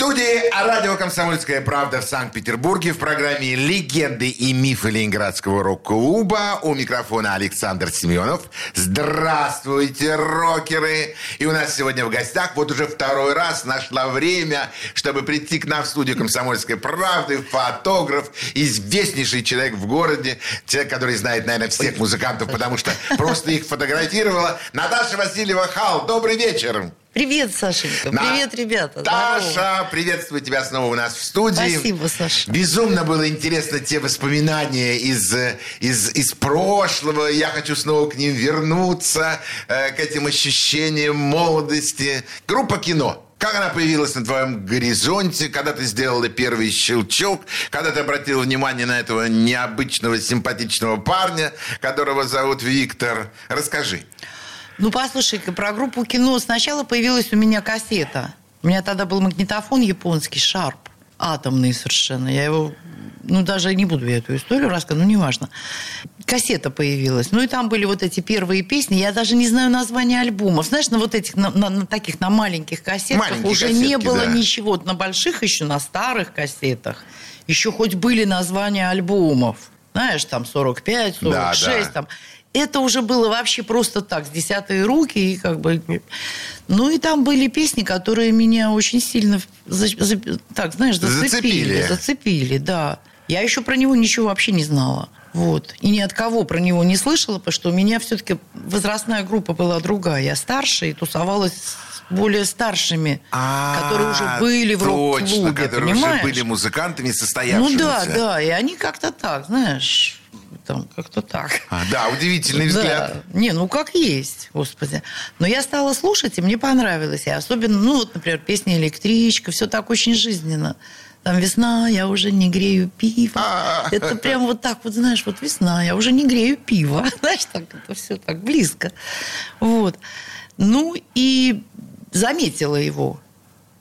Студии радио «Комсомольская правда» в Санкт-Петербурге в программе «Легенды и мифы Ленинградского рок-клуба». У микрофона Александр Семенов. Здравствуйте, рокеры! И у нас сегодня в гостях вот уже второй раз нашла время, чтобы прийти к нам в студию «Комсомольской правды» фотограф, известнейший человек в городе, человек, который знает, наверное, всех музыкантов, потому что просто их фотографировала. Наташа Васильева Хал. Добрый вечер! Привет, Сашенька. На- Привет, ребята. Таша, Здорово. приветствую тебя снова у нас в студии. Спасибо, Саша. Безумно было интересно те воспоминания из, из, из прошлого. Я хочу снова к ним вернуться, э, к этим ощущениям молодости. Группа кино. Как она появилась на твоем горизонте, когда ты сделала первый щелчок, когда ты обратил внимание на этого необычного, симпатичного парня, которого зовут Виктор. Расскажи. Ну, послушай-ка, про группу кино сначала появилась у меня кассета. У меня тогда был магнитофон японский, Шарп, атомный совершенно. Я его, ну, даже не буду я эту историю рассказывать, ну, неважно. Кассета появилась. Ну, и там были вот эти первые песни. Я даже не знаю названия альбомов. Знаешь, на вот этих, на, на- на таких, на маленьких кассетках Маленькие уже не кассетки, было да. ничего. Вот на больших еще, на старых кассетах еще хоть были названия альбомов. Знаешь, там 45, 46, Да, да. там. Это уже было вообще просто так, с десятой руки, и как бы... Ну, и там были песни, которые меня очень сильно, за- за- так, знаешь, Зацепили. зацепили. Зацепили, да. Я еще про него ничего вообще не знала. Вот. И ни от кого про него не слышала, потому что у меня все-таки возрастная группа была другая. Я старше и тусовалась с более старшими, которые уже были в А, Точно, рок-клубе, которые понимаешь? уже были музыкантами Ну состоявшимися. да, да, и они как-то так, знаешь, там как-то так. А, да, удивительный взгляд. Да. Не, ну как есть, господи. Но я стала слушать, и мне понравилось. И особенно, ну вот, например, песня «Электричка», все так очень жизненно. Там «Весна, я уже не грею пиво». А. Это прям вот так вот, знаешь, вот «Весна, я уже не грею пиво». Знаешь, так это все так близко. Вот. Ну и заметила его.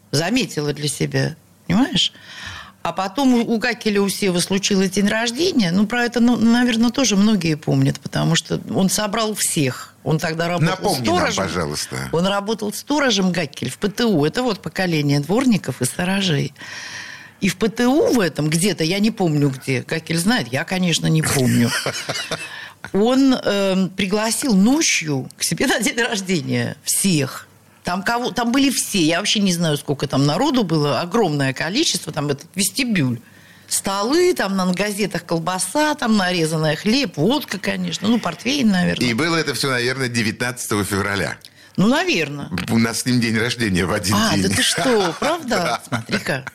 Заметила для себя. Понимаешь? А потом у- Гакеля у Севы случилось день рождения. Ну, про это, ну, наверное, тоже многие помнят, потому что он собрал всех. Он тогда работал Напомни нам, сторожем. пожалуйста. Он работал сторожем Гакель в ПТУ. Это вот поколение дворников и сторожей. И в ПТУ в этом где-то, я не помню где, Гакель знает, я, конечно, не помню. Он эм, пригласил ночью к себе на день рождения всех. Там, кого, там были все. Я вообще не знаю, сколько там народу было. Огромное количество. Там этот вестибюль. Столы, там на газетах колбаса, там нарезанная хлеб, водка, конечно. Ну, портвейн, наверное. И было это все, наверное, 19 февраля. Ну, наверное. У нас с ним день рождения в один А, день. да ты что, правда? Да. Смотри-ка.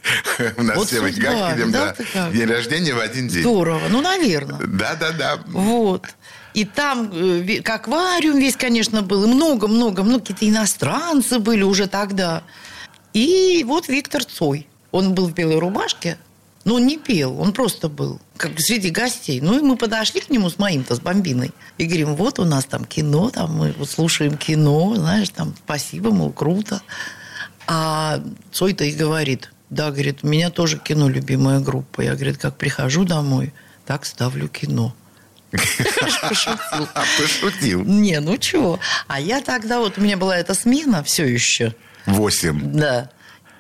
У нас Вот с Севой судьба, Гакелем, да? День рождения в один день. Здорово. Ну, наверное. Да-да-да. Вот. И там э, как аквариум весь, конечно, был. И много-много, много какие-то иностранцы были уже тогда. И вот Виктор Цой. Он был в белой рубашке, но он не пел, он просто был, как среди гостей. Ну, и мы подошли к нему с моим-то, с бомбиной. И говорим, вот у нас там кино, там мы вот слушаем кино, знаешь, там спасибо, мол, круто. А Цой-то и говорит, да, говорит, у меня тоже кино любимая группа. Я, говорит, как прихожу домой, так ставлю кино. Пошутил. А, пошутил. Не, ну чего. А я тогда, вот у меня была эта смена все еще, Восемь. да.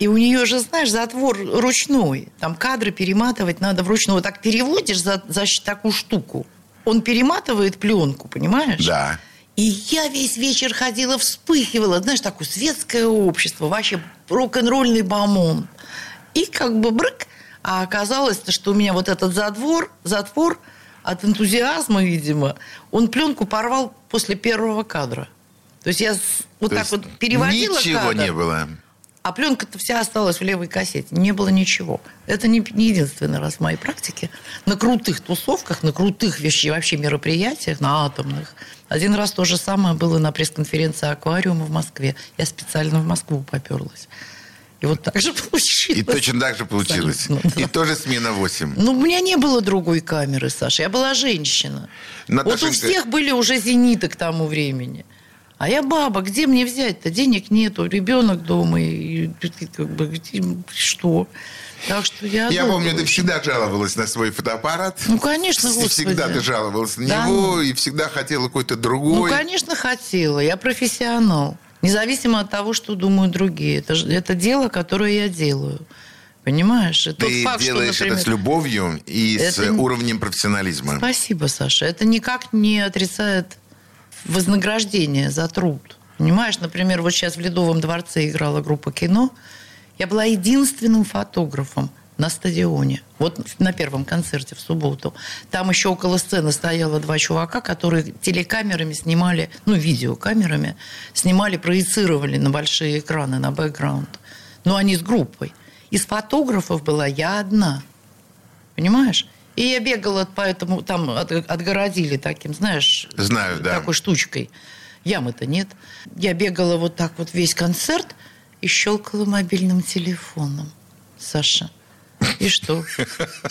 И у нее же, знаешь, затвор ручной. Там кадры перематывать надо вручную. Вот так переводишь за, за такую штуку. Он перематывает пленку, понимаешь? Да. И я весь вечер ходила, вспыхивала. Знаешь, такое светское общество. Вообще рок-н-ролльный бомон. И как бы брык. А оказалось, что у меня вот этот затвор, затвор от энтузиазма, видимо, он пленку порвал после первого кадра. То есть я вот То так вот переводила Ничего кадр, не было. а пленка-то вся осталась в левой кассете. Не было ничего. Это не, не единственный раз в моей практике. На крутых тусовках, на крутых вещи, вообще мероприятиях, на атомных. Один раз то же самое было на пресс-конференции «Аквариума» в Москве. Я специально в Москву поперлась. И вот так же получилось. И точно так же получилось. Абсолютно, да. И тоже смена 8. Ну, у меня не было другой камеры, Саша. Я была женщина. Вот у Наташенька- всех были уже зениты к тому времени. А я баба, где мне взять-то? Денег нету, ребенок дома, и, как бы, что? Так что я... Я помню, ты всегда жаловалась на свой фотоаппарат. Ну, конечно, господи. Всегда ты жаловалась на Да него, ну. и всегда хотела какой-то Ну, другой. конечно, хотела. Я профессионал. Независимо от того, что думают другие. Это, это дело, которое я делаю. Понимаешь? И тот Ты факт, что, делаешь это например, с любовью и с Это не- уровнем профессионализма. Спасибо, Саша. Это никак не отрицает вознаграждение за труд. Понимаешь, например, вот сейчас в Ледовом дворце играла группа кино. Я была единственным фотографом на стадионе. Вот на первом концерте в субботу. Там еще около сцены стояло два чувака, которые телекамерами снимали, ну, видеокамерами, снимали, проецировали на большие экраны, на бэкграунд. Но они с группой. Из фотографов была я одна. Понимаешь? И я бегала, поэтому там от- отгородили таким, знаешь, Знаю, да. такой штучкой. Ямы-то нет. Я бегала вот так вот весь концерт и щелкала мобильным телефоном. Саша. И что?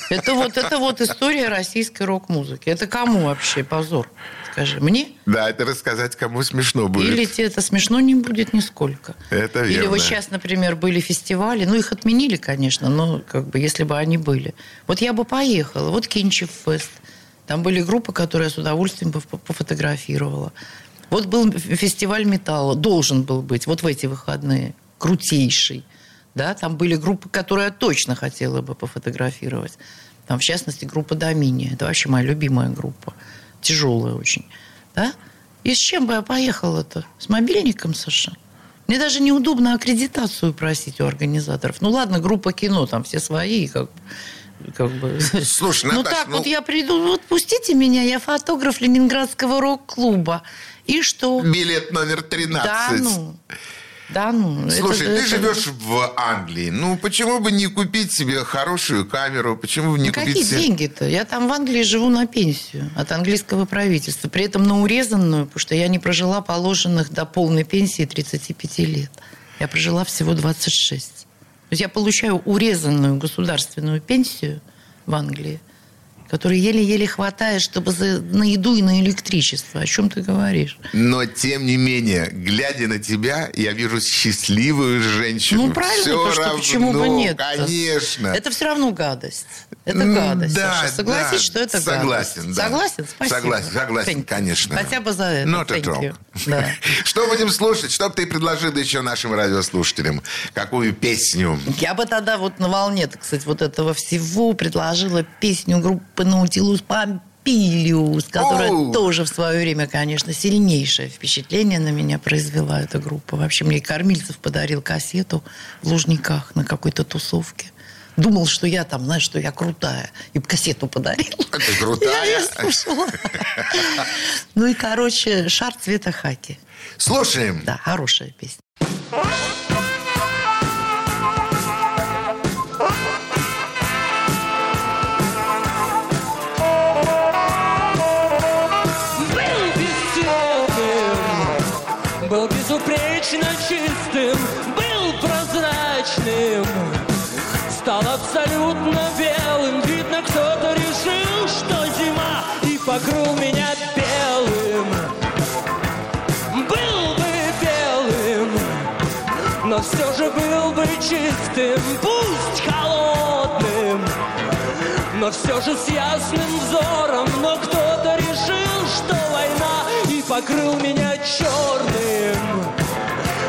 Это вот, это вот история российской рок-музыки. Это кому вообще позор? Скажи, мне? Да, это рассказать кому смешно будет. Или тебе это смешно не будет нисколько. Это Или верно. вот сейчас, например, были фестивали, ну, их отменили, конечно, но как бы, если бы они были. Вот я бы поехала, вот Кинчев фест. Там были группы, которые я с удовольствием бы поф- пофотографировала. Вот был фестиваль металла, должен был быть, вот в эти выходные, крутейший. Да, там были группы, которые я точно хотела бы пофотографировать. Там, в частности, группа Домини. Это вообще моя любимая группа. Тяжелая очень. Да? И с чем бы я поехала-то? С мобильником, Саша? Мне даже неудобно аккредитацию просить у организаторов. Ну ладно, группа кино, там все свои, как, бы- как бы. Слушай, ну Наташ, так ну- вот я приду, вот пустите меня, я фотограф Ленинградского рок-клуба. И что? Билет номер 13. Да ну. Да ну. это- Слушай, ты это- живешь в Англии. Ну, почему бы не купить себе хорошую камеру? Почему бы не Ну, купить какие себе... деньги-то? Я там в Англии живу на пенсию от английского правительства. При этом на урезанную, потому что я не прожила положенных до полной пенсии 35 лет. Я прожила всего 26. То есть я получаю урезанную государственную пенсию в Англии, которой еле-еле хватает, чтобы за, на еду и на электричество. О чем ты говоришь? Но, тем не менее, глядя на тебя, я вижу счастливую женщину. Ну, правильно, Всё потому что равно, почему бы нет? Конечно. Это все равно гадость. Это гадость, да, Саша. Согласись, да, что это согласен, гадость. да. Согласен? Спасибо. Согласен, согласен, Thank конечно. Хотя бы за это. Not at Thank you. Да. Что будем слушать? Что бы ты предложила еще нашим радиослушателям? Какую песню? Я бы тогда вот на волне, сказать, вот этого всего предложила песню группы Наутилус Помпилиус, которая Оу. тоже в свое время, конечно, сильнейшее впечатление на меня произвела эта группа. Вообще мне Кормильцев подарил кассету в Лужниках на какой-то тусовке. Думал, что я там, знаешь, что я крутая. И кассету подарил. Ты крутая. Я слушала. Ну и, короче, шар цвета хаки. Слушаем. Да, хорошая песня. Был безупречно чистым, был прозрачным, стал абсолютно белым. Видно, кто-то решил, что зима, и покрыл меня белым. Был бы белым, но все же был бы чистым, пусть холодным. Но все же с ясным взором Но кто-то решил, что война покрыл меня черным.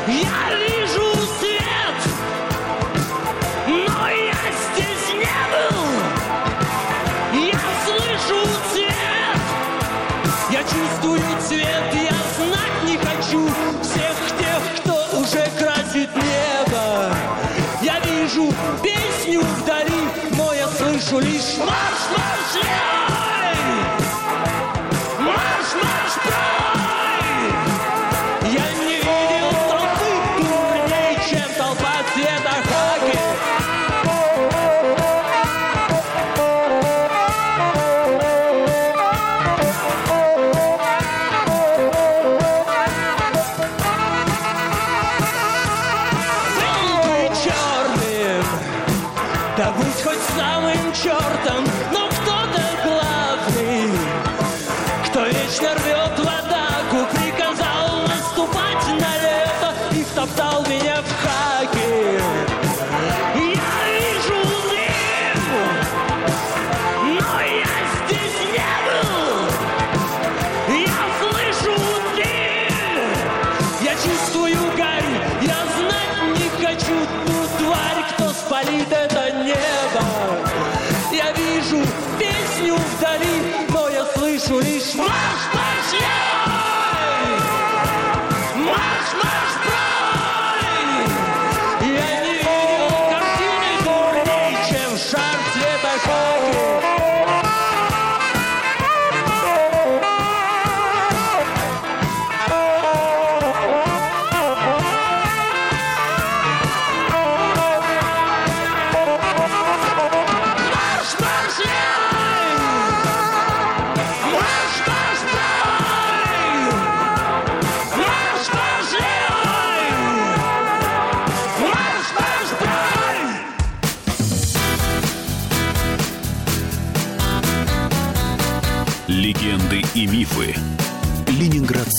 Я вижу свет Но я здесь не был. Я слышу цвет. Я чувствую цвет Я знать не хочу Всех тех, кто уже красит небо. Я вижу песню вдали Но я слышу лишь марш, марш, лей!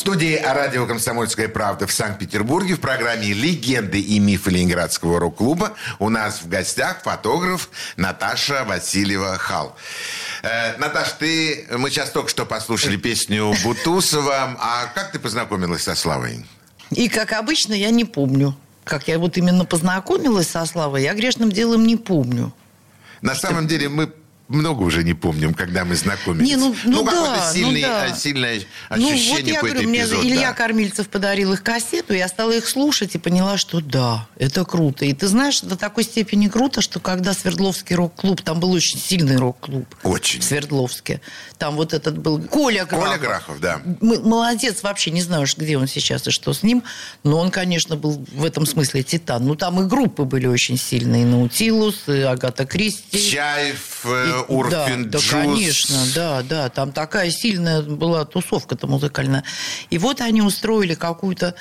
Студии радио «Комсомольская правда» в Санкт-Петербурге в программе «Легенды и мифы Ленинградского рок-клуба» у нас в гостях фотограф Наташа Васильева-Хал. Э, Наташ, ты, мы сейчас только что послушали песню Бутусова. А как ты познакомилась со Славой? И, как обычно, я не помню. Как я вот именно познакомилась со Славой, я грешным делом не помню. На самом деле мы много уже не помним, когда мы знакомились. Не, ну- ну да, какое-то ну сильный- да. э, сильное Ну, вот ощущение, я говорю, мне эпизод. Илья да. Кормильцев подарил их кассету, я стала их слушать и поняла, что да, это круто. И ты знаешь, до такой степени круто, что когда Свердловский рок-клуб, там был очень сильный рок-клуб. Очень. В Свердловске. Там вот этот был Коля Грахов. Коля Грахов, да. М- Молодец вообще, не знаю, где он сейчас и что с ним, но он, конечно, был в этом смысле титан. Ну, там и группы были очень сильные, Наутилус, и Агата Кристи. Чаев, э, И- Урфин, да, да, конечно, да, да. Там такая сильная была тусовка-то музыкальная. И вот они устроили какую-то,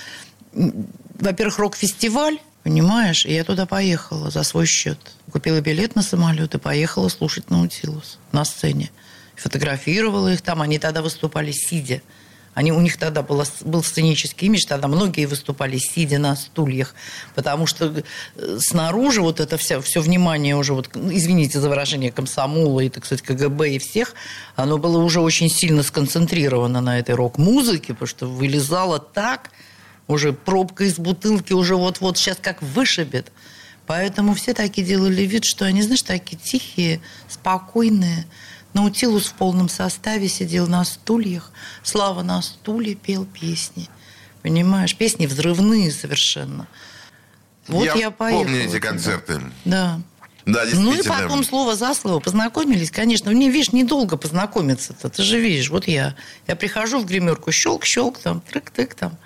во-первых, рок-фестиваль, понимаешь, и я туда поехала за свой счет. Купила билет на самолет и поехала слушать Наутилус на сцене. Фотографировала их там, они тогда выступали сидя. Они, у них тогда было, был сценический имидж, тогда многие выступали сидя на стульях, потому что э, снаружи вот это все, все внимание уже, вот, ну, извините за выражение, комсомола и, так сказать, КГБ и всех, оно было уже очень сильно сконцентрировано на этой рок-музыке, потому что вылезало так, уже пробка из бутылки уже вот-вот сейчас как вышибет. Поэтому все такие делали вид, что они, знаешь, такие тихие, спокойные. Наутилус в полном составе сидел на стульях. Слава на стуле пел песни. Понимаешь? Песни взрывные совершенно. Вот я, я поехала. помню эти концерты. Да. Да, Ну и потом слово за слово познакомились, конечно. Мне, видишь, недолго познакомиться-то. Ты же видишь, вот я. Я прихожу в гримерку, щелк-щелк, там, трык-тык, там.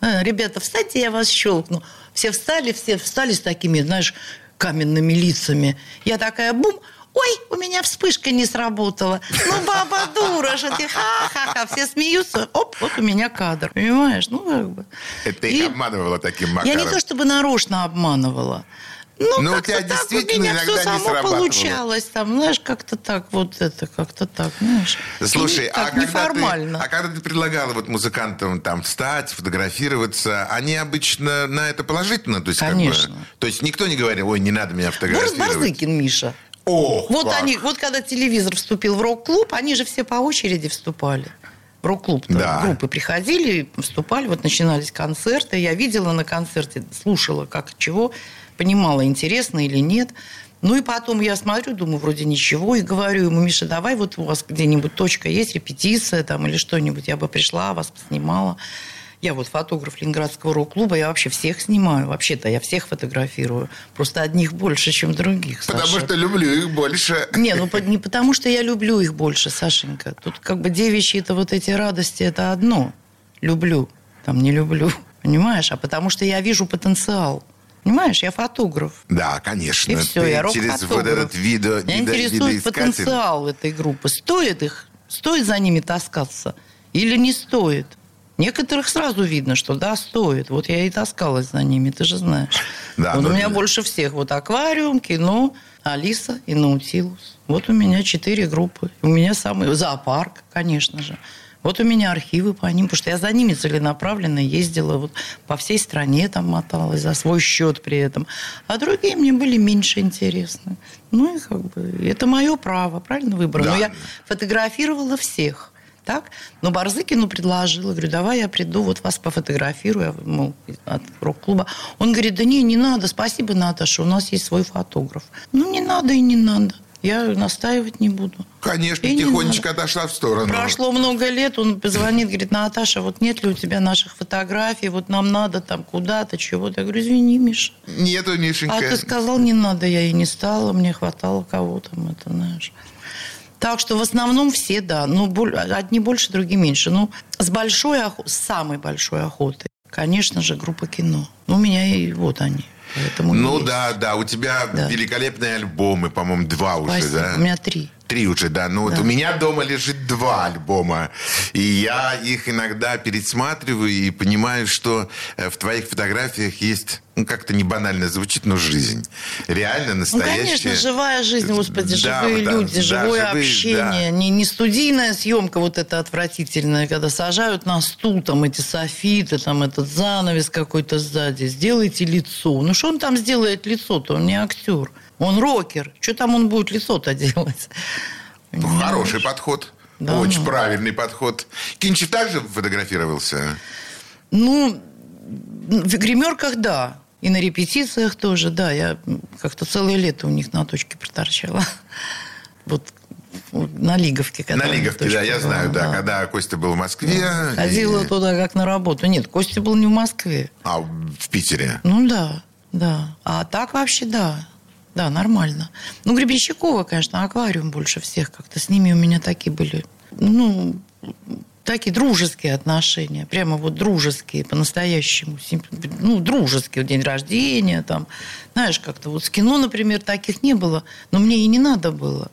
«А, ребята, встаньте, я вас щелкну. Все встали, все встали с такими, знаешь, каменными лицами. Я такая, бум, Ой, у меня вспышка не сработала. Ну, баба дура, что ты ха-ха-ха. Все смеются. Оп, вот у меня кадр. Понимаешь? Ну, как бы. Это И обманывала таким Я макаром. не то чтобы нарочно обманывала. Ну, Ну, у тебя так действительно у меня иногда все само получалось. Там, знаешь, как-то так, вот это, как-то так, знаешь. Слушай, И а так, когда, ты, неформально. а когда ты предлагала вот музыкантам там встать, фотографироваться, они обычно на это положительно? То есть, как бы- Конечно. то есть никто не говорил, ой, не надо меня Борис фотографировать. Барзыкин, Миша. Ох, Вот как. они, вот когда телевизор вступил в рок-клуб, они же все по очереди вступали. В рок-клуб Да. группы приходили, вступали, вот начинались концерты. Я видела на концерте, слушала, как чего, понимала, интересно или нет. Ну и потом я смотрю, думаю, вроде ничего, и говорю ему, Миша, давай вот у вас где-нибудь точка есть, репетиция там или что-нибудь, я бы пришла, вас поснимала. Я вот фотограф Ленинградского рок-клуба, я вообще всех снимаю. Вообще-то я всех фотографирую. Просто одних больше, чем других. Потому Саша. что люблю их больше. Не, ну не потому, что я люблю их больше, Сашенька. Тут как бы девичьи-то вот эти радости, это одно. Люблю, там не люблю, понимаешь? А потому что я вижу потенциал. Понимаешь, я фотограф. Да, конечно. И все, Ты я через вот этот видео, Меня видо- интересует потенциал этой группы. Стоит их, стоит за ними таскаться или не стоит? Некоторых сразу видно, что да, стоит. Вот я и таскалась за ними, ты же знаешь. Да, вот ну, у меня да. больше всех. Вот аквариум, кино, Алиса и Наутилус. Вот у меня четыре группы. У меня самый... Зоопарк, конечно же. Вот у меня архивы по ним, потому что я за ними целенаправленно ездила вот по всей стране там моталась за свой счет при этом. А другие мне были меньше интересны. Ну и как бы это мое право, правильно выбор. Да. Но я фотографировала всех. Так? Но Барзыкину предложила, говорю, давай я приду, вот вас пофотографирую, мол, от рок-клуба. Он говорит, да не, не надо, спасибо, Наташа, у нас есть свой фотограф. Ну, не надо и не надо. Я настаивать не буду. Конечно, И не тихонечко отошла в сторону. Прошло много лет, он позвонит, говорит, Наташа, вот нет ли у тебя наших фотографий, вот нам надо там куда-то, чего-то. Я говорю, извини, Миша. Нету, Мишенька. А ты сказал, не надо, я и не стала, мне хватало кого там, это, знаешь. Так что в основном все, да. Ну, боль- одни больше, другие меньше. Ну, с большой охотой, с самой большой охотой, конечно же, группа кино. Ну, у меня и вот они. Поэтому Ну есть. да, да, у тебя Да. великолепные альбомы, по-моему, два уже, Спасибо. да? У меня три. Три уже, да. Ну вот Да. у меня дома лежит два альбома. И я их иногда пересматриваю и понимаю, что э, в твоих фотографиях есть, ну как-то не банально звучит, но жизнь. Реально Ну, настоящая. конечно, живая жизнь, господи, Да, живые да, люди, да, живое живые, общение. Не, не студийная съемка вот эта отвратительная, когда сажают на стул там эти софиты, там этот занавес какой-то сзади. Сделайте лицо. Ну, что он там сделает лицо-то? Он не актер. Он рокер. Что там он будет лицо-то делать? Ну, Понимаешь? Хороший подход. Да, Очень ну. правильный подход. Кинчев также фотографировался? Ну, в гримерках, да. И на репетициях тоже, да. Я как-то целое лето у них на точке проторчала. Вот на Лиговке. когда На Лиговке, да, я была, знаю, да, когда Костя был в Москве. Ходила и- туда как на работу. Нет, Костя был не в Москве. А, в Питере. Ну да, да. А так вообще да. Да, нормально. Ну, Гребенщикова, конечно, аквариум больше всех как-то. С ними у меня такие были, ну, такие дружеские отношения. Прямо вот дружеские, по-настоящему. Ну, дружеские. День рождения там. Знаешь, как-то вот с кино, например, таких не было. Но мне и не надо было.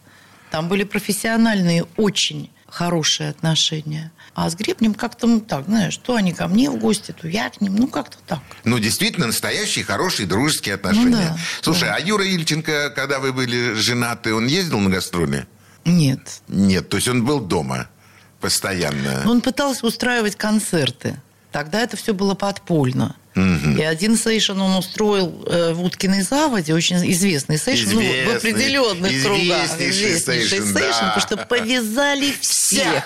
Там были профессиональные, очень хорошие отношения. А с Гребнем как-то, ну, так, знаешь, то они ко мне в гости, то я к ним. Ну, как-то так. Ну, действительно, настоящие, хорошие, дружеские отношения. Ну да, Слушай, да. а Юра Ильченко, когда вы были женаты, он ездил на гастроли? Нет. Нет, то есть он был дома постоянно. Он пытался устраивать концерты. Тогда это все было подпольно. И один сейшн он устроил э, в Уткиной заводе, очень известный сейшн, ну, в определенных кругах. известнейший сейшн, да. потому что повязали всех.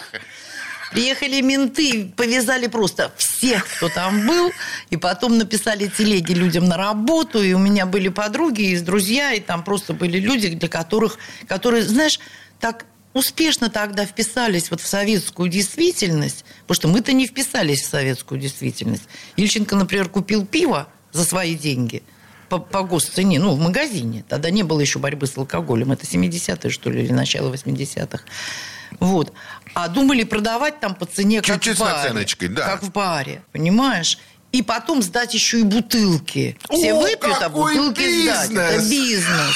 Приехали менты, повязали просто всех, кто там был, и потом написали телеги людям на работу, и у меня были подруги и друзья, и там просто были люди, для которых, которые, знаешь, так успешно тогда вписались вот в советскую действительность, потому что мы-то не вписались в советскую действительность. Ильченко, например, купил пиво за свои деньги по, по госцене, ну, в магазине. Тогда не было еще борьбы с алкоголем. Это 70-е, что ли, или начало 80-х. Вот. А думали продавать там по цене, как Чуть-чуть в с баре. наценочкой, да. Как в баре, понимаешь? И потом сдать еще и бутылки. Все О, выпьют, а бутылки сдать. Это бизнес! бизнес.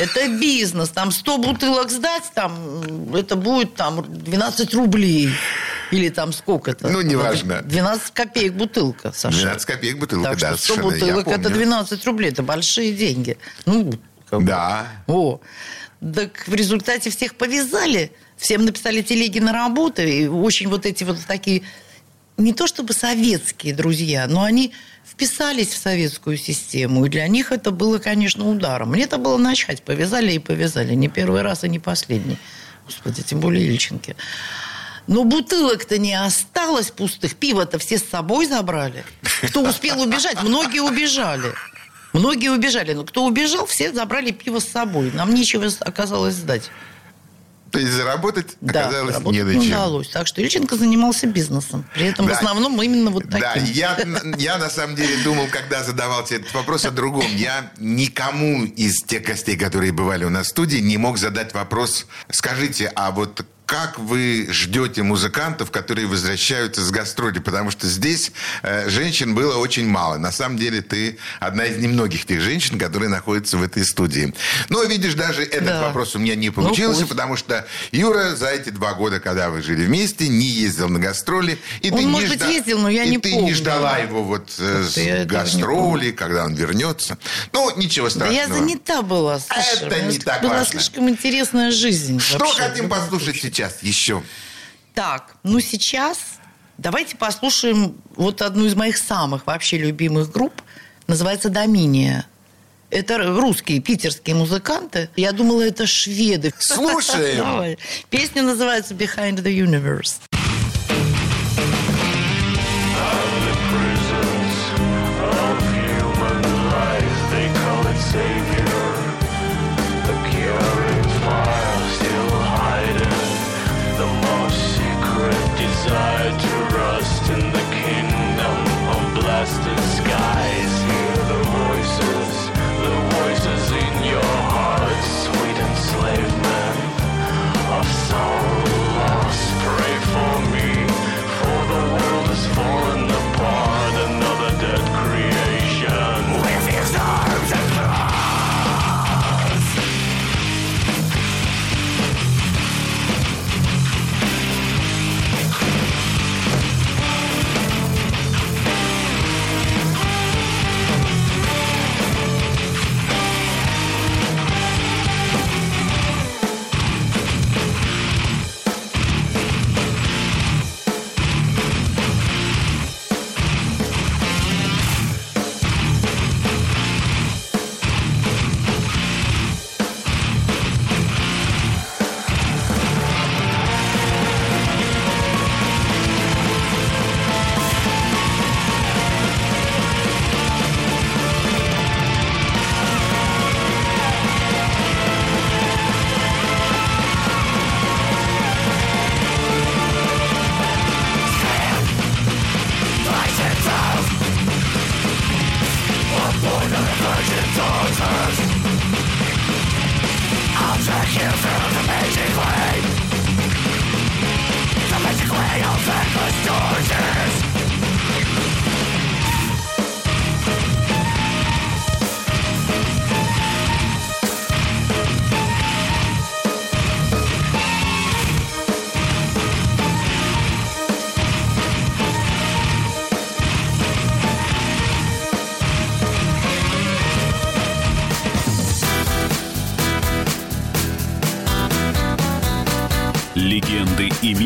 Это бизнес. Там 100 бутылок сдать, там это будет там 12 рублей. Или там сколько-то? Ну, неважно. 12 копеек бутылка, Саша. 12 копеек бутылка, Так да, что 100 совершенно, я бутылок это помню. 12 рублей. Это большие деньги. Ну, как бы. Да. О, так в результате всех повязали, всем написали телеги на работу, и очень вот эти вот такие, не то чтобы советские друзья, но они вписались в советскую систему, и для них это было, конечно, ударом. Мне это было начать, повязали и повязали, не первый раз и не последний. Господи, тем более Ильченки. Но бутылок-то не осталось пустых, пиво-то все с собой забрали. Кто успел убежать? Многие убежали. Многие убежали. Но кто убежал, все забрали пиво с собой. Нам нечего оказалось сдать. То есть заработать оказалось работать не на чем. удалось. Так что Ильченко занимался бизнесом. При этом Да. в основном именно вот таким. Да, я, я на самом деле думал, когда задавал тебе этот вопрос о другом. Я никому из тех гостей, которые бывали у нас в студии, не мог задать вопрос. Скажите, а вот как вы ждете музыкантов, которые возвращаются с гастроли? Потому что здесь э, женщин было очень мало. На самом деле ты одна из немногих тех женщин, которые находятся в этой студии. Но, видишь, даже этот Да. вопрос у меня не получился, пусть. потому что Юра за эти два года, когда вы жили вместе, не ездил на гастроли. И Он, ты может не быть, жда- ездил, но я и не ты помню. не ждала его вот э, с гастроли, когда он вернется. Ну, ничего Да страшного. я занята была, Саша. Это не так была важно. слишком интересная жизнь. Что вообще. хотим послушать сейчас еще? Так, ну сейчас давайте послушаем вот одну из моих самых вообще любимых групп. Называется «Доминия». Это русские, питерские музыканты. Я думала, это шведы. Слушаем. Песня называется «Behind the Universe». To rust in the kingdom of blasted skies. Hear the voices, the voices in your heart, sweet enslavement of soul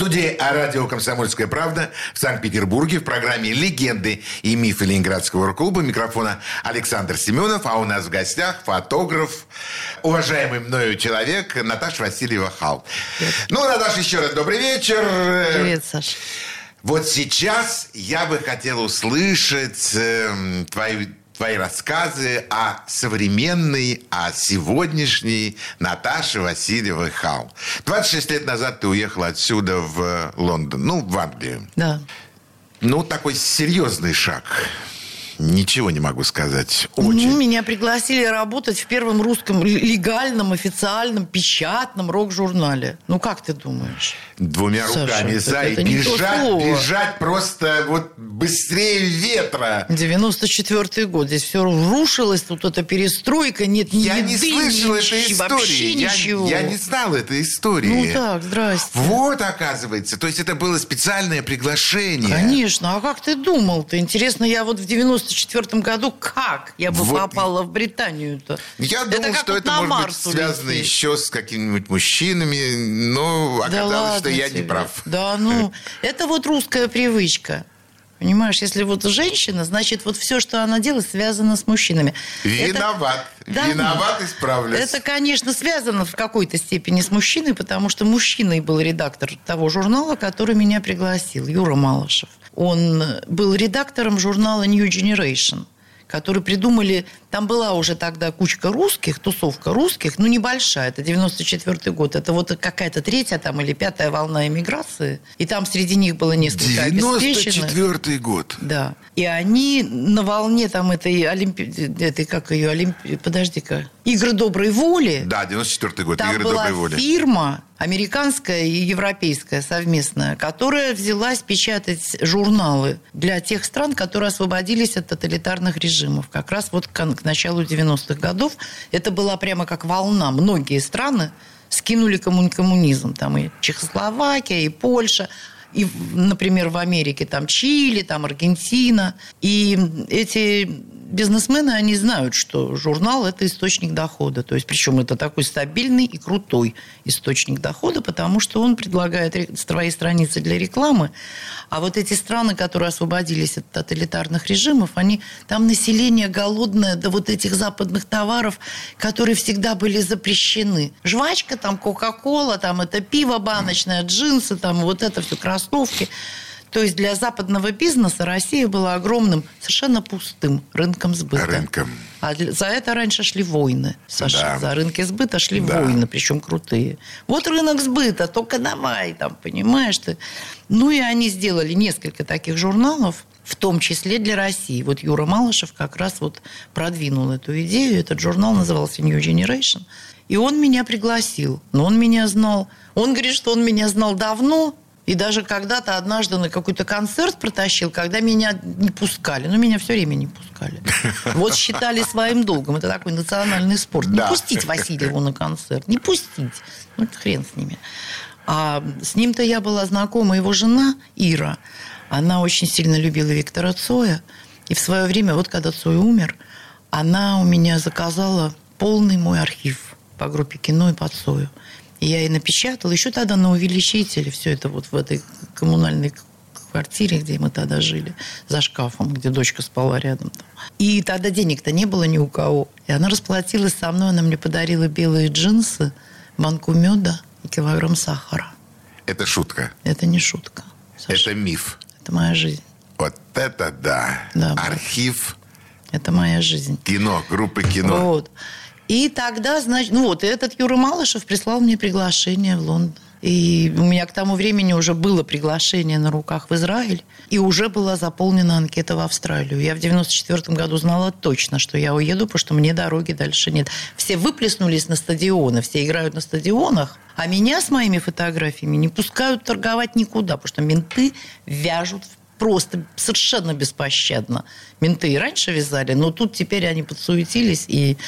В студии о радио «Комсомольская правда» в Санкт-Петербурге в программе «Легенды и мифы Ленинградского рок-клуба». Микрофона Александр Семенов, а у нас в гостях фотограф, уважаемый мною человек Наташа Васильева Хал. Ну, Наташа, еще раз добрый вечер. Привет, Саш. Вот сейчас я бы хотел услышать эм, твои, твои рассказы о современной, о сегодняшней Наташе Васильевой Хал. 26 лет назад ты уехала отсюда в Лондон, ну, в Англию. Да. Ну, такой серьезный шаг. Ничего не могу сказать. Очень. Ну, меня пригласили работать в первом русском легальном, официальном, печатном рок-журнале. Ну, как ты думаешь? Двумя Саша, руками за и бежать, бежать просто вот быстрее ветра. 94 год. Здесь все рушилось, тут эта перестройка, нет ни Я еды, не слышал этой ничего, истории. Я, ничего. я не знал этой истории. Ну так, здрасте. Вот, оказывается. То есть это было специальное приглашение. Конечно, а как ты думал-то? Интересно, я вот в 94 году как я бы Вот. попала в Британию-то? Я Это думал, что вот это может быть Марс связано улететь. еще с какими-нибудь мужчинами, но Да оказалось, ладно что я не прав. Да, ну, это вот русская привычка. Понимаешь, если вот женщина, значит, вот все, что она делает, связано с мужчинами. Виноват. Да, Виноват, исправлюсь. Это, конечно, связано в какой-то степени с мужчиной, потому что мужчиной был редактор того журнала, который меня пригласил, Юра Малышев. Он был редактором журнала New Generation который придумали... Там была уже тогда кучка русских, тусовка русских, ну, небольшая, это 94 год. Это вот какая-то третья там или пятая волна эмиграции. И там среди них было несколько обеспеченных. 94 год. Да. И они на волне там этой Олимпи... этой, как ее, Олимпи... подожди-ка, Игры доброй воли. Да, 94 год. Там Игры была доброй воли. фирма американская и европейская совместная, которая взялась печатать журналы для тех стран, которые освободились от тоталитарных режимов. Как раз вот к, началу 90-х годов это была прямо как волна. Многие страны скинули комму- коммунизм. Там и Чехословакия, и Польша и, например, в Америке там Чили, там Аргентина. И эти бизнесмены, они знают, что журнал – это источник дохода. То есть, причем это такой стабильный и крутой источник дохода, потому что он предлагает ре- свои страницы для рекламы. А вот эти страны, которые освободились от тоталитарных режимов, они, там население голодное до вот этих западных товаров, которые всегда были запрещены. Жвачка, там Кока-Кола, там это пиво баночное, джинсы, там вот это все, кроссовки. То есть для западного бизнеса Россия была огромным, совершенно пустым рынком сбыта. Рынком. А за это раньше шли войны, Саша. Да. За рынки сбыта шли Да. войны, причем крутые. Вот рынок сбыта, только давай, там, понимаешь ты. Ну и они сделали несколько таких журналов, в том числе для России. Вот Юра Малышев как раз вот продвинул эту идею. Этот журнал назывался New Generation. И он меня пригласил. Но он меня знал. Он говорит, что он меня знал давно, и даже когда-то однажды на какой-то концерт протащил, когда меня не пускали. Ну, меня все время не пускали. Вот считали своим долгом. Это такой национальный спорт. Не Да. пустить Васильеву на концерт. Не пустить. Ну, хрен с ними. А с ним-то я была знакома. Его жена Ира, она очень сильно любила Виктора Цоя. И в свое время, вот когда Цой умер, она у меня заказала полный мой архив по группе кино и по Цою. И я ей напечатала. Еще тогда на увеличителе все это вот в этой коммунальной квартире, где мы тогда жили, за шкафом, где дочка спала рядом. И тогда денег-то не было ни у кого. И она расплатилась со мной, она мне подарила белые джинсы, банку меда и килограмм сахара. Это шутка. Это не шутка. Саша. Это миф. Это моя жизнь. Вот это да. Да. Архив Это моя жизнь. кино, группы кино. Вот. И тогда, значит, ну вот, этот Юра Малышев прислал мне приглашение в Лондон. И у меня к тому времени уже было приглашение на руках в Израиль, и уже была заполнена анкета в Австралию. Я в 94 году знала точно, что я уеду, потому что мне дороги дальше нет. Все выплеснулись на стадионы, все играют на стадионах, а меня с моими фотографиями не пускают торговать никуда, потому что менты вяжут просто совершенно беспощадно. Менты и раньше вязали, но тут теперь они подсуетились и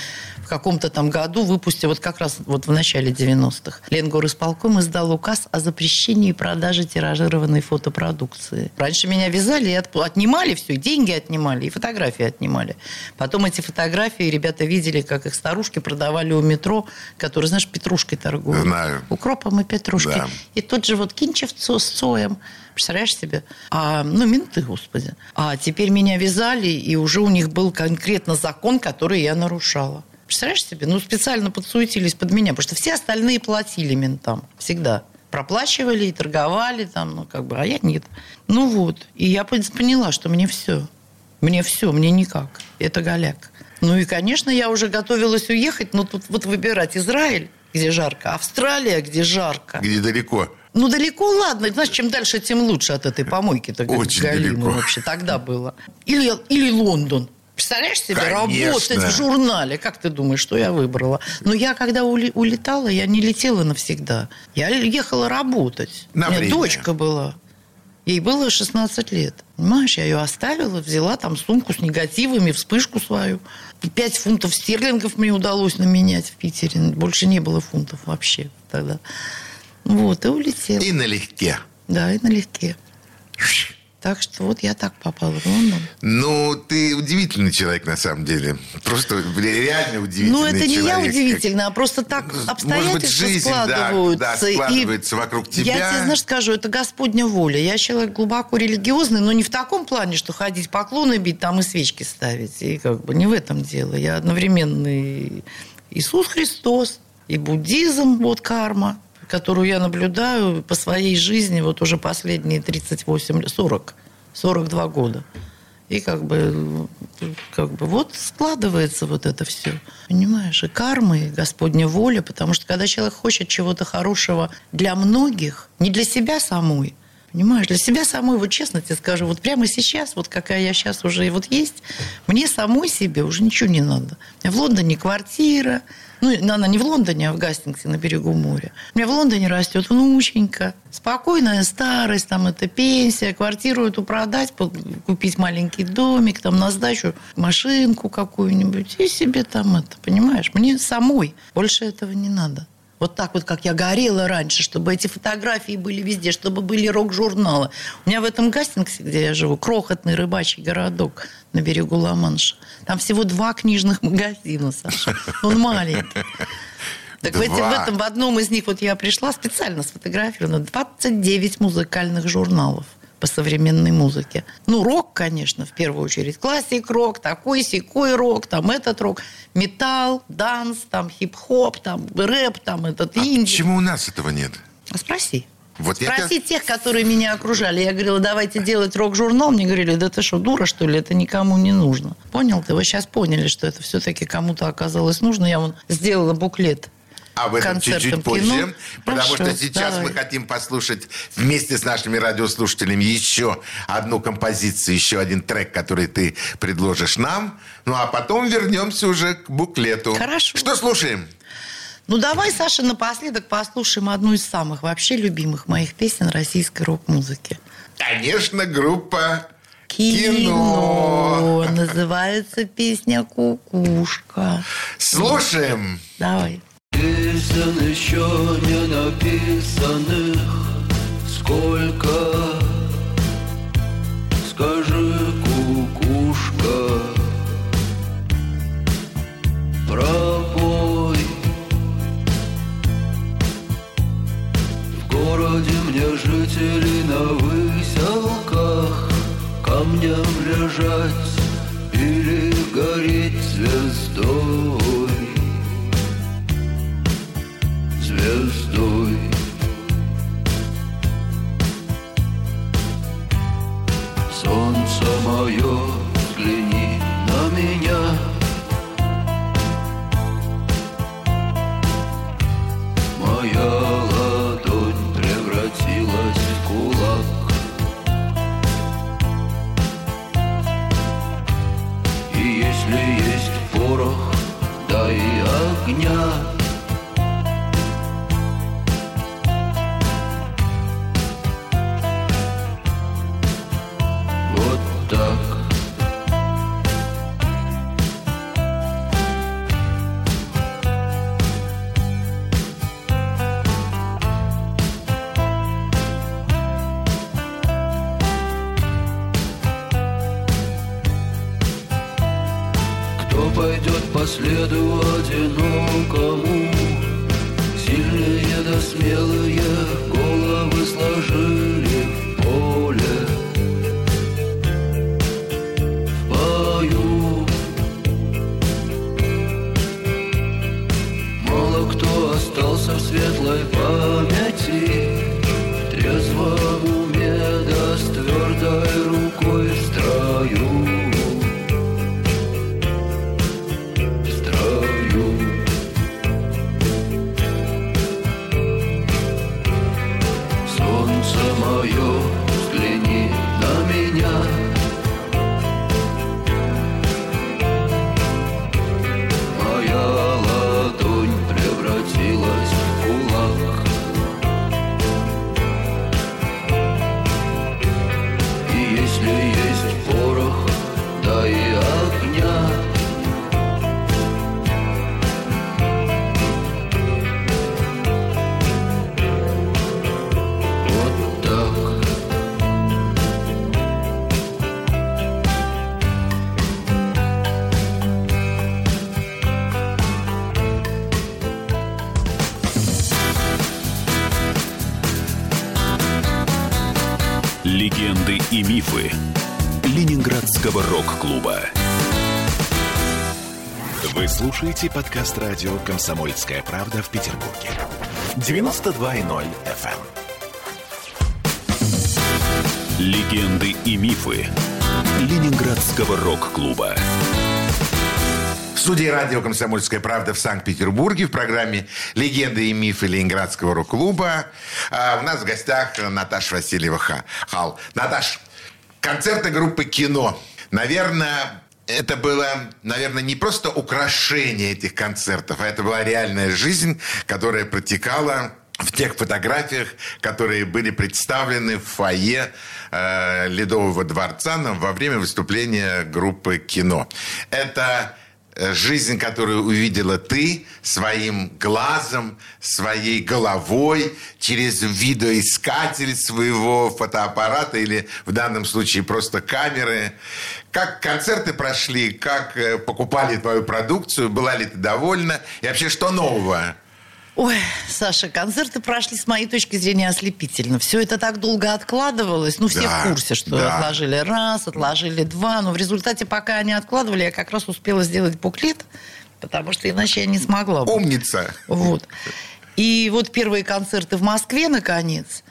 каком-то там году выпустили, вот как раз вот в начале 90-х, Ленгор исполком издал указ о запрещении продажи тиражированной фотопродукции. Раньше меня вязали и отнимали все, и деньги отнимали, и фотографии отнимали. Потом эти фотографии ребята видели, как их старушки продавали у метро, которые, знаешь, петрушкой торгуют. Знаю. Укропом и петрушкой. Да. И тут же вот кинчев цо- с Цоем. Представляешь себе? А, ну, менты, господи. А теперь меня вязали, и уже у них был конкретно закон, который я нарушала. Представляешь себе? Ну, специально подсуетились под меня, потому что все остальные платили ментам. Всегда. Проплачивали и торговали там, ну, как бы, а я нет. Ну, вот. И я пон- поняла, что мне все. Мне все, мне никак. Это голяк. Ну, и, конечно, я уже готовилась уехать, но тут вот выбирать Израиль, где жарко, Австралия, где жарко. Где далеко. Ну, далеко, ладно. Знаешь, чем дальше, тем лучше от этой помойки-то. Очень галимой далеко. вообще тогда было. Или, или Лондон. Представляешь себе, Конечно. работать в журнале. Как ты думаешь, что я выбрала? Но я, когда улетала, я не летела навсегда. Я ехала работать. На У меня время. дочка была. Ей было 16 лет. Понимаешь, я ее оставила, взяла там сумку с негативами, вспышку свою. Пять фунтов стерлингов мне удалось наменять в Питере. Больше не было фунтов вообще тогда. Вот, и улетела. И налегке. Да, и налегке. Так что вот я так попала в Лондон. Ну, ты удивительный человек, на самом деле. Просто реально удивительный Ну, это не я человек. удивительно, а просто так Может быть, обстоятельства жизнь, да, складываются. да, И складывается вокруг тебя. Я тебе, знаешь, скажу, это Господня воля. Я человек глубоко религиозный, но не в таком плане, что ходить поклоны бить, там и свечки ставить. И как бы не в этом дело. Я одновременно и Иисус Христос, и буддизм, вот карма, которую я наблюдаю по своей жизни вот уже последние 38, лет, 40, 42 года. И как бы, как бы вот складывается вот это все. Понимаешь? И карма, и Господня воля. Потому что когда человек хочет чего-то хорошего для многих, не для себя самой, Понимаешь, для себя самой, вот честно тебе скажу, вот прямо сейчас, вот какая я сейчас уже и вот есть, мне самой себе уже ничего не надо. У меня в Лондоне квартира, ну, она не в Лондоне, а в Гастингсе на берегу моря. У меня в Лондоне растет внученька, спокойная старость, там это пенсия, квартиру эту продать, купить маленький домик, там на сдачу машинку какую-нибудь и себе там это, понимаешь? Мне самой больше этого не надо. Вот так вот, как я горела раньше, чтобы эти фотографии были везде, чтобы были рок-журналы. У меня в этом Гастингсе, где я живу, крохотный рыбачий городок на берегу Ла-Манша. Там всего два книжных магазина, Саша. Он маленький. Так в, эти- Два. в этом, в одном из них вот я пришла специально сфотографирована 29 музыкальных журналов по современной музыке. Ну, рок, конечно, в первую очередь. Классик рок, такой секой рок, там этот рок, металл, данс, там хип-хоп, там рэп, там этот А инди. почему у нас этого нет? А Спроси. Вот я Спроси тех, которые меня окружали. Я говорила, давайте делать рок-журнал. Мне говорили, да ты что, дура, что ли? Это никому не нужно. Понял ты? Вы сейчас поняли, что это все-таки кому-то оказалось нужно. Я вон сделала буклет Об этом чуть-чуть кино. позже, потому Хорошо, что сейчас давай. мы хотим послушать вместе с нашими радиослушателями еще одну композицию, еще один трек, который ты предложишь нам. Ну, а потом вернемся уже к буклету. Хорошо. Что слушаем? Ну, давай, Саша, напоследок послушаем одну из самых вообще любимых моих песен российской рок-музыки. Конечно, группа Кино. Называется песня «Кукушка». Слушаем. Давай. Песен еще не написанных. Сколько? Скажи, кукушка Пропой В городе мне жители на выселках Камнем лежать или гореть звездой звездой. Солнце мое, слушаете подкаст радио «Комсомольская правда» в Петербурге. 92.0 FM. Легенды и мифы Ленинградского рок-клуба. студии радио «Комсомольская правда» в Санкт-Петербурге в программе «Легенды и мифы Ленинградского рок-клуба». А у нас в гостях Наташа Васильева Ха- Хал. Наташ, концерты группы «Кино». Наверное, это было, наверное, не просто украшение этих концертов, а это была реальная жизнь, которая протекала в тех фотографиях, которые были представлены в фойе э, Ледового дворца во время выступления группы «Кино». Это жизнь, которую увидела ты своим глазом, своей головой, через видеоискатель своего фотоаппарата или в данном случае просто камеры. Как концерты прошли, как э, покупали твою продукцию, была ли ты довольна и вообще что нового? Ой, Саша, концерты прошли с моей точки зрения ослепительно. Все это так долго откладывалось. Ну, все Да, в курсе, что да. отложили раз, отложили два. Но в результате, пока они откладывали, я как раз успела сделать буклет, потому что иначе я не смогла. бы. Умница. Вот. И вот первые концерты в Москве, наконец.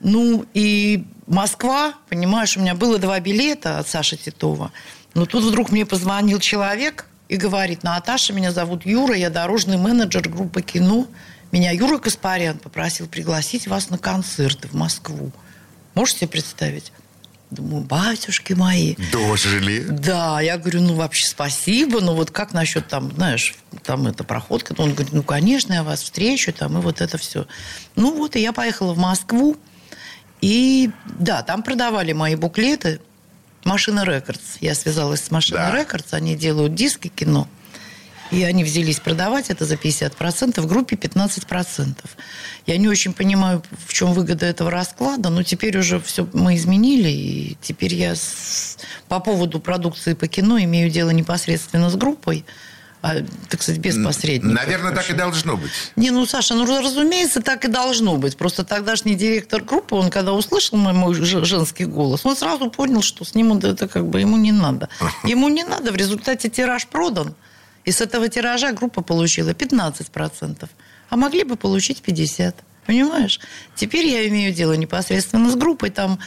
Ну, и Москва, понимаешь, у меня было два билета от Саши Титова. Но тут вдруг мне позвонил человек и говорит, Наташа, меня зовут Юра, я дорожный менеджер группы «Кино». Меня Юра Каспарян попросил пригласить вас на концерты в Москву. Можете себе представить? Думаю, батюшки мои. Дожили. Да, я говорю, ну вообще спасибо, но вот как насчет там, знаешь, там это проходка? Он говорит, ну конечно, я вас встречу, там и вот это все. Ну вот, и я поехала в Москву, и да, там продавали мои буклеты Maschina Records. Я связалась с Машиной Да. Records, они делают диски кино. И они взялись продавать это за 50%, в группе 15%. Я не очень понимаю, в чем выгода этого расклада, но теперь уже все мы изменили, и теперь я с- по поводу продукции по кино имею дело непосредственно с группой, а, так сказать, без посредников. Наверное, так и должно быть. Не, ну, Саша, ну, разумеется, так и должно быть. Просто тогдашний директор группы, он когда услышал мой, мой женский голос, он сразу понял, что с ним это как бы ему не надо. Ему не надо, в результате тираж продан. И с этого тиража группа получила 15%. А могли бы получить 50%. Понимаешь? Теперь я имею дело непосредственно с группой. Там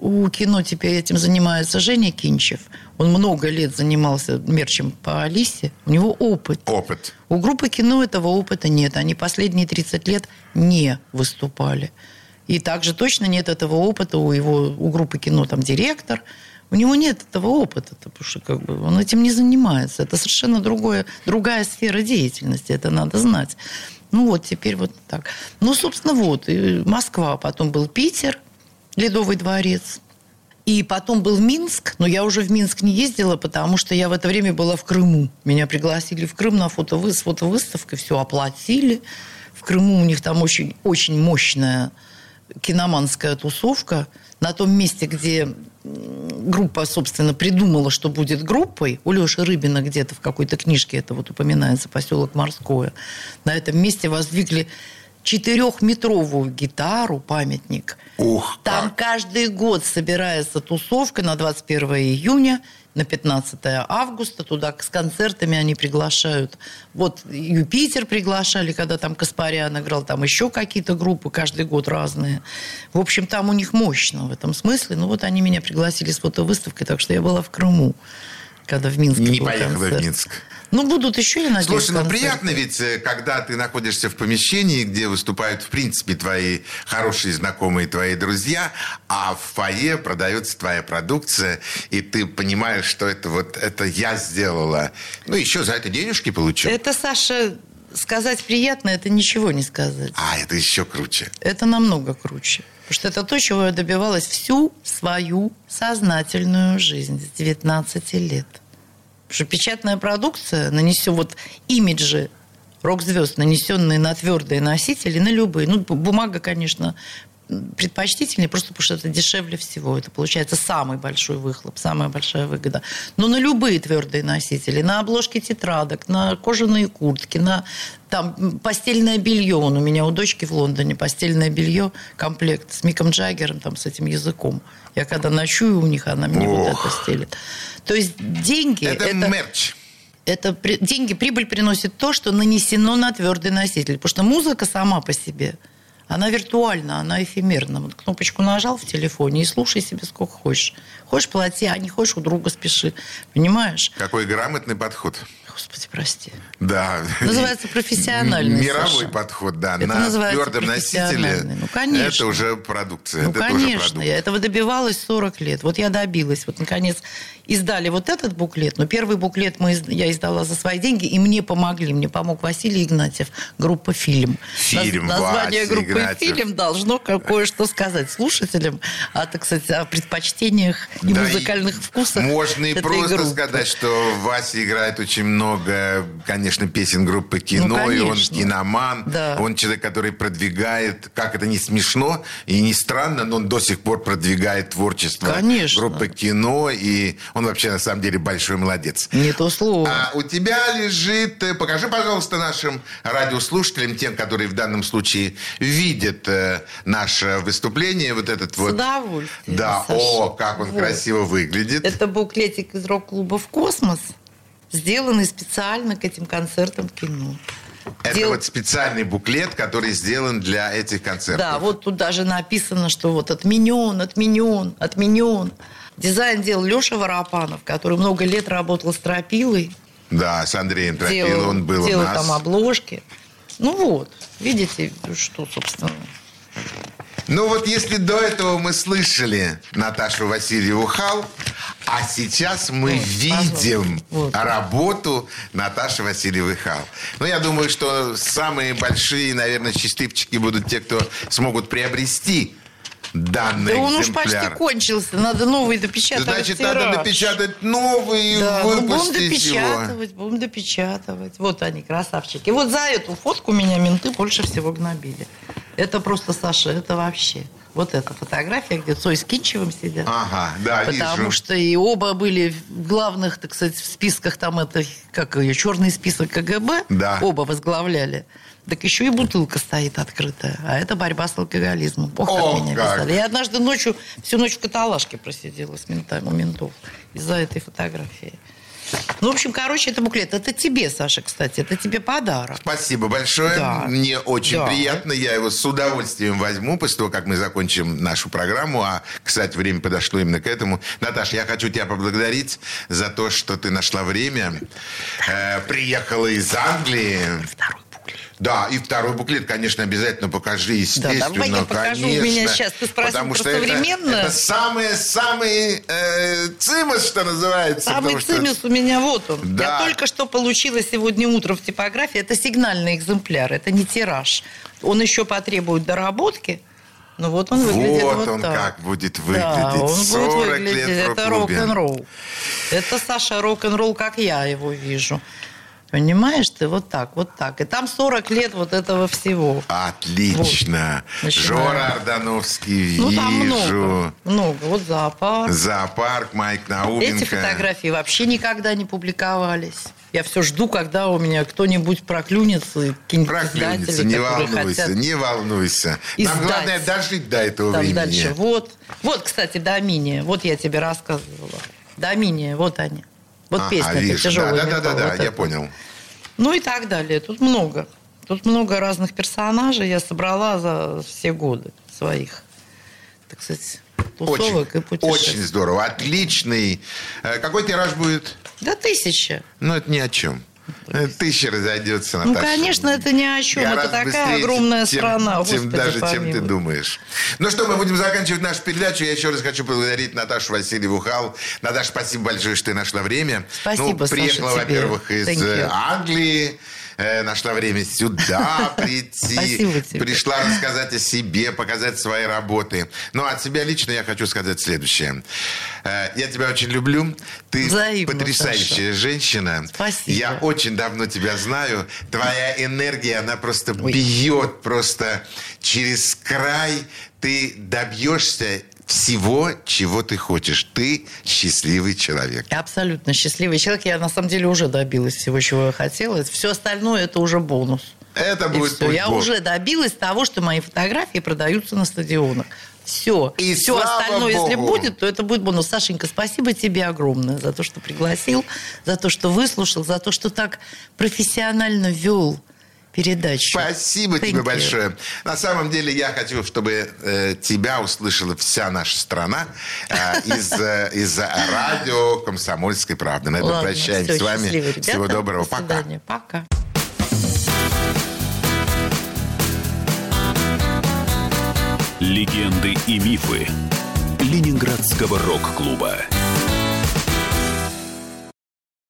у кино теперь этим занимается Женя Кинчев. Он много лет занимался мерчем по Алисе. У него опыт. Опыт. У группы кино этого опыта нет. Они последние 30 лет не выступали. И также точно нет этого опыта у его у группы кино там директор. У него нет этого опыта, потому что как бы, он этим не занимается. Это совершенно другое, другая сфера деятельности, это надо знать. Ну вот, теперь вот так. Ну, собственно, вот. И Москва, потом был Питер, Ледовый дворец. И потом был Минск, но я уже в Минск не ездила, потому что я в это время была в Крыму. Меня пригласили в Крым на фотовы- с все оплатили. В Крыму у них там очень, очень мощная киноманская тусовка. На том месте, где группа, собственно, придумала, что будет группой, у Леши Рыбина где-то в какой-то книжке это вот упоминается, поселок Морское, на этом месте воздвигли четырехметровую гитару, памятник. Ух, Там как. каждый год собирается тусовка на 21 июня, на 15 августа. Туда с концертами они приглашают. Вот Юпитер приглашали, когда там Каспарян играл, там еще какие-то группы, каждый год разные. В общем, там у них мощно в этом смысле. Ну вот они меня пригласили с фотовыставкой, так что я была в Крыму, когда в Минске Не поехала в. Минск. Ну, будут еще, я надеюсь, Слушай, ну концерты. приятно ведь, э, когда ты находишься в помещении, где выступают, в принципе, твои хорошие знакомые, твои друзья, а в фойе продается твоя продукция, и ты понимаешь, что это вот это я сделала. Ну, еще за это денежки получил. Это, Саша, сказать приятно, это ничего не сказать. А, это еще круче. Это намного круче. Потому что это то, чего я добивалась всю свою сознательную жизнь с 19 лет. Потому что печатная продукция нанесет вот имиджи рок-звезд, нанесенные на твердые носители, на любые. Ну, бу- бумага, конечно, предпочтительнее, просто потому что это дешевле всего. Это получается самый большой выхлоп, самая большая выгода. Но на любые твердые носители, на обложки тетрадок, на кожаные куртки, на там постельное белье. Он у меня у дочки в Лондоне постельное белье, комплект с Миком Джаггером, там, с этим языком. Я когда ночую у них, она мне вот Ох. это стелит. То есть деньги... Это, мерч. это деньги, прибыль приносит то, что нанесено на твердый носитель. Потому что музыка сама по себе, она виртуальна, она эфемерна. Вот кнопочку нажал в телефоне и слушай себе сколько хочешь. Хочешь плати, а не хочешь у друга спеши. Понимаешь? Какой грамотный подход. Господи, прости. Да. Называется профессиональный, Мировой Саша. подход, да. Это на твердом носителе. Ну, конечно. Это уже продукция. Ну, это конечно, продукт. я этого добивалась 40 лет. Вот я добилась. Вот, наконец, издали вот этот буклет. Но первый буклет мы, я издала за свои деньги, и мне помогли. Мне помог Василий Игнатьев, группа «Фильм». Фильм, Наз- Название Вася группы Игнатьев. «Фильм» должно кое-что сказать слушателям о, так сказать, о предпочтениях и Да, музыкальных вкусах Можно и этой просто группы. сказать, что Вася играет очень много, конечно, песен группы кино, и он Ну, киноман. Да. Он человек, который продвигает, как это не смешно и не странно, но он до сих пор продвигает творчество Конечно. группы кино, и он вообще на самом деле большой молодец. Не то слово. А у тебя лежит... э, Покажи, пожалуйста, нашим радиослушателям, тем, которые в данном случае видят э, наше выступление, вот этот С вот... удовольствием, Да, Саша. о, как он Вот. красиво выглядит. Это буклетик из рок-клуба «В космос», сделанный специально к этим концертам кино. Это Дел- вот специальный буклет, который сделан для этих концертов. Да, вот тут даже написано, что вот отменен, отменен, отменен. Дизайн делал Леша Воропанов, который много лет работал с Тропилой. Да, с Андреем Тропило делал, он был у делал нас. там обложки. Ну вот, видите, что, собственно. Ну вот если до этого мы слышали Наташу Васильеву Хал, а сейчас мы Вот, видим. Вот. работу Наташи Васильевой Хал. Ну я думаю, что самые большие, наверное, счастливчики будут те, кто смогут приобрести данный Да он уж экземпляр. почти кончился, надо новый допечатать. Значит, тираж. надо допечатать новый и Да, ну, будем выпустить его. допечатывать, будем допечатывать. Вот они, красавчики. Вот за эту фотку меня менты больше всего гнобили. Это просто, Саша, это вообще. Вот эта фотография, где Цой с Кинчевым сидят. Ага, да, Потому вижу. что и оба были в главных, так сказать, в списках там это, как ее, черный список КГБ. Да. Оба возглавляли. Так еще и бутылка стоит открытая. А это борьба с алкоголизмом. Ох, О, как меня как. вязали. Я однажды ночью, всю ночь в каталажке просидела с ментами, у ментов из-за этой фотографии. Ну, в общем, короче, это буклет. Это тебе, Саша, кстати. Это тебе подарок. Спасибо большое. Да. Мне очень Да. приятно. Я его с удовольствием возьму после того, как мы закончим нашу программу. А, кстати, время подошло именно к этому. Наташа, я хочу тебя поблагодарить за то, что ты нашла время. Э, приехала из Англии. Второй. Да, и второй буклет, конечно, обязательно покажи, естественно, давай я покажу. У конечно. меня сейчас, ты спросил потому что это- современное. Это, самый-самый э, цимус, что называется. Самый потому что- цимис у меня вот он. Да. Я только что получила сегодня утром в типографии. Это сигнальный экземпляр, это не тираж. Он еще потребует доработки. Ну вот он выглядит вот, Вот он так. как будет Да, выглядеть. он 40 будет выглядеть. лет это рок-н-ролл. Это, Саша, рок-н-ролл, как я его вижу. Понимаешь ты? Вот так, вот так. И там 40 лет вот этого всего. Отлично. Вот. Начинаем. Жора Ордановский, Ну, там вижу. много. Много. Вот зоопарк. Зоопарк, Майк Науменко. Эти фотографии вообще никогда не публиковались. Я все жду, когда у меня кто-нибудь проклюнется, какие-нибудь Проклянется, издатели, не волнуйся, хотят не волнуйся. Нам издать. главное дожить до этого там времени. дальше. Вот, вот, кстати, Доминия. Вот я тебе рассказывала. Доминия, вот они. Вот Ага, песня вижу. тяжелая. Да, да, да, да, да, я понял. Ну и так далее. Тут много. Тут много разных персонажей я собрала за все годы своих, так сказать, тусовок и Очень, путешествий. очень здорово. Отличный. Э, Какой тираж будет? Да тысяча. Ну, это ни о чем. Э, Тысяча разойдется, Ну, Наташа. конечно, это ни о чем. Это Гораздо такая быстрее, огромная чем- страна. Господи, даже, чем ты думаешь. Ну что, мы будем заканчивать нашу передачу. Я еще раз хочу поблагодарить Наташу Васильеву Хал. Наташа, спасибо большое, что ты нашла время. Спасибо, ну, приехала, во-первых, из э, Англии. Э, Нашла время сюда прийти. Пришла рассказать о себе, показать свои работы. Ну, от себя лично я хочу сказать следующее. Э, Я тебя очень люблю. Ты Взаимно, потрясающая женщина. Спасибо. Я очень давно тебя знаю. Твоя энергия, она просто Ой. бьет просто через край. Ты добьешься всего, чего ты хочешь. Ты счастливый человек. Абсолютно счастливый человек. Я на самом деле уже добилась всего, чего я хотела. Все остальное это уже бонус. Это И будет путь Я Бога. уже добилась того, что мои фотографии продаются на стадионах. Все. И Все остальное, если Богу. будет, то это будет бонус. Сашенька, спасибо тебе огромное за то, что пригласил, за то, что выслушал, за то, что так профессионально вел передачу. Спасибо Thank тебе you. большое. На самом деле я хочу, чтобы э, тебя услышала вся наша страна э, из, э, из радио «Комсомольской правды». На этом Ладно, прощаемся всё, с вами. ребята. Всего доброго. До Пока. свидания. Пока. Легенды и мифы Ленинградского рок-клуба.